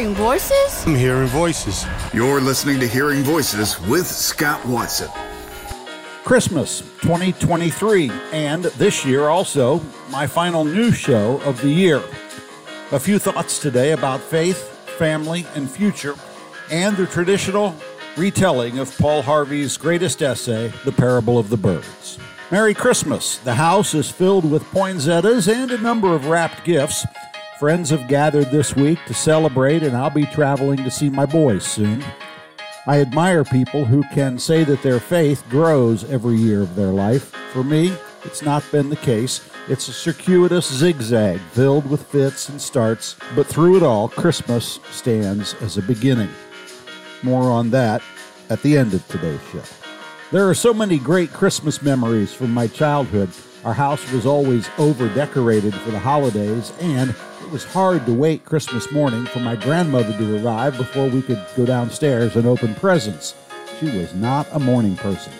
hearing voices? I'm hearing voices. You're listening to Hearing Voices with Scott Watson. Christmas 2023, and this year also my final news show of the year. A few thoughts today about faith, family, and future, and the traditional retelling of Paul Harvey's greatest essay, The Parable of the Birds. Merry Christmas! The house is filled with poinsettias and a number of wrapped gifts. Friends have gathered this week to celebrate, and I'll be traveling to see my boys soon. I admire people who can say that their faith grows every year of their life. For me, it's not been the case. It's a circuitous zigzag filled with fits and starts, but through it all, Christmas stands as a beginning. More on that at the end of today's show. There are so many great Christmas memories from my childhood. Our house was always over decorated for the holidays, and it was hard to wait Christmas morning for my grandmother to arrive before we could go downstairs and open presents. She was not a morning person.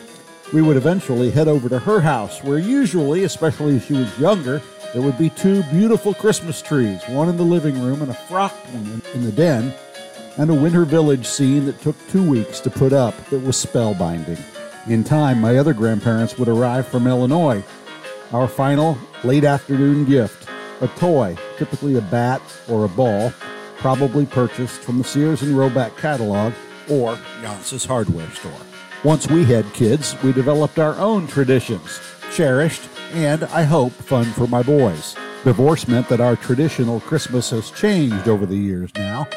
We would eventually head over to her house, where usually, especially if she was younger, there would be two beautiful Christmas trees, one in the living room and a frocked one in the den, and a winter village scene that took two weeks to put up that was spellbinding. In time, my other grandparents would arrive from Illinois. Our final late afternoon gift a toy, typically a bat or a ball, probably purchased from the Sears and Roebuck catalog or Janss's hardware store. Once we had kids, we developed our own traditions, cherished and, I hope, fun for my boys. Divorce meant that our traditional Christmas has changed over the years now.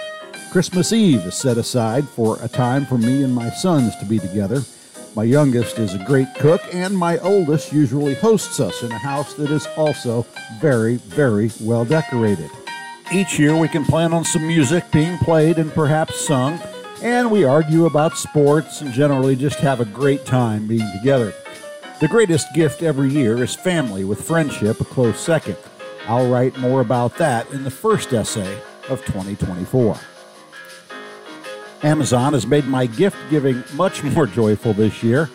Christmas Eve is set aside for a time for me and my sons to be together. My youngest is a great cook, and my oldest usually hosts us in a house that is also very, very well decorated. Each year we can plan on some music being played and perhaps sung, and we argue about sports and generally just have a great time being together. The greatest gift every year is family, with friendship a close second. I'll write more about that in the first essay of 2024. Amazon has made my gift giving much more joyful this year.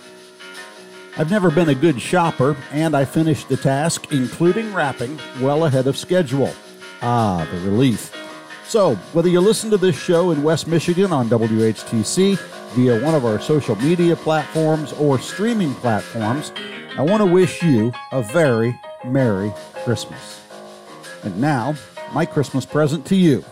I've never been a good shopper, and I finished the task, including wrapping, well ahead of schedule. Ah, the relief. So, whether you listen to this show in West Michigan on WHTC, via one of our social media platforms, or streaming platforms, I want to wish you a very Merry Christmas. And now, my Christmas present to you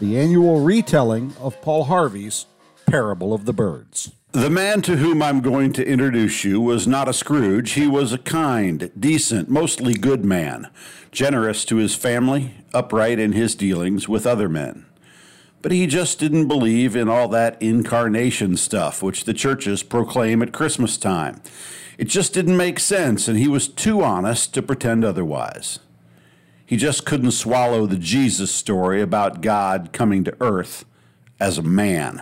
the annual retelling of Paul Harvey's Parable of the Birds. The man to whom I'm going to introduce you was not a Scrooge. He was a kind, decent, mostly good man, generous to his family, upright in his dealings with other men. But he just didn't believe in all that incarnation stuff which the churches proclaim at Christmas time. It just didn't make sense, and he was too honest to pretend otherwise. He just couldn't swallow the Jesus story about God coming to earth as a man.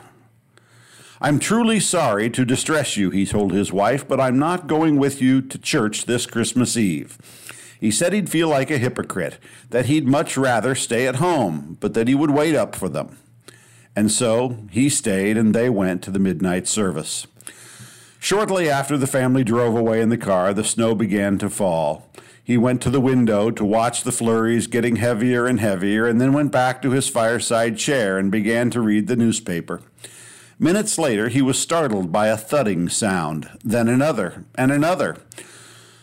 I'm truly sorry to distress you, he told his wife, but I'm not going with you to church this Christmas Eve. He said he'd feel like a hypocrite, that he'd much rather stay at home, but that he would wait up for them. And so he stayed and they went to the midnight service. Shortly after the family drove away in the car, the snow began to fall. He went to the window to watch the flurries getting heavier and heavier, and then went back to his fireside chair and began to read the newspaper. Minutes later, he was startled by a thudding sound, then another, and another.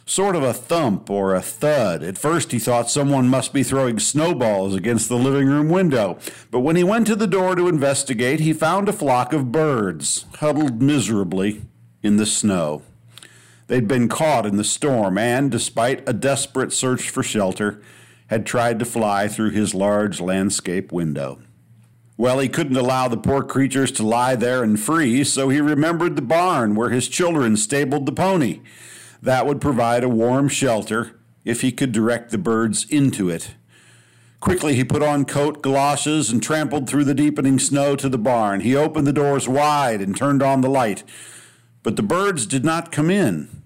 Sort of a thump or a thud. At first, he thought someone must be throwing snowballs against the living room window, but when he went to the door to investigate, he found a flock of birds huddled miserably in the snow. They'd been caught in the storm and, despite a desperate search for shelter, had tried to fly through his large landscape window. Well, he couldn't allow the poor creatures to lie there and freeze, so he remembered the barn where his children stabled the pony. That would provide a warm shelter if he could direct the birds into it. Quickly, he put on coat, galoshes, and trampled through the deepening snow to the barn. He opened the doors wide and turned on the light. But the birds did not come in.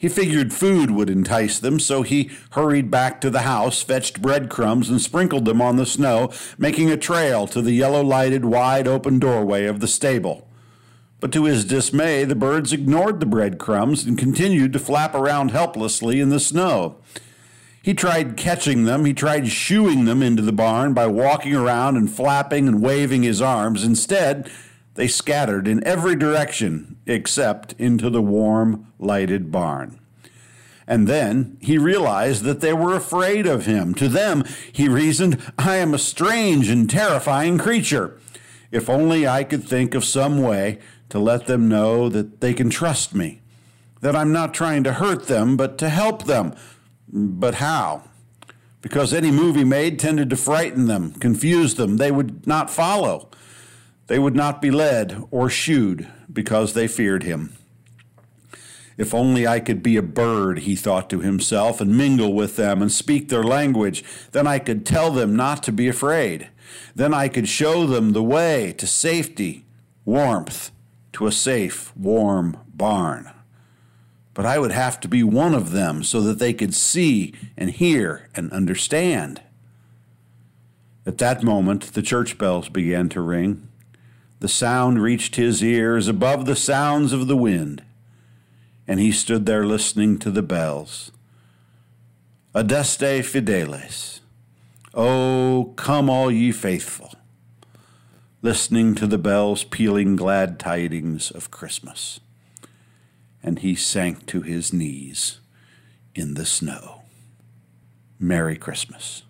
He figured food would entice them, so he hurried back to the house, fetched breadcrumbs, and sprinkled them on the snow, making a trail to the yellow lighted, wide open doorway of the stable. But to his dismay, the birds ignored the breadcrumbs and continued to flap around helplessly in the snow. He tried catching them. He tried shooing them into the barn by walking around and flapping and waving his arms. Instead, they scattered in every direction except into the warm, lighted barn. And then he realized that they were afraid of him. To them, he reasoned, I am a strange and terrifying creature. If only I could think of some way to let them know that they can trust me, that I'm not trying to hurt them, but to help them. But how? Because any move he made tended to frighten them, confuse them. They would not follow. They would not be led or shooed because they feared him. If only I could be a bird, he thought to himself, and mingle with them and speak their language, then I could tell them not to be afraid. Then I could show them the way to safety, warmth, to a safe, warm barn. But I would have to be one of them so that they could see and hear and understand. At that moment, the church bells began to ring. The sound reached his ears above the sounds of the wind, and he stood there listening to the bells. Adeste fideles. Oh, come all ye faithful listening to the bells pealing glad tidings of Christmas. And he sank to his knees in the snow. Merry Christmas.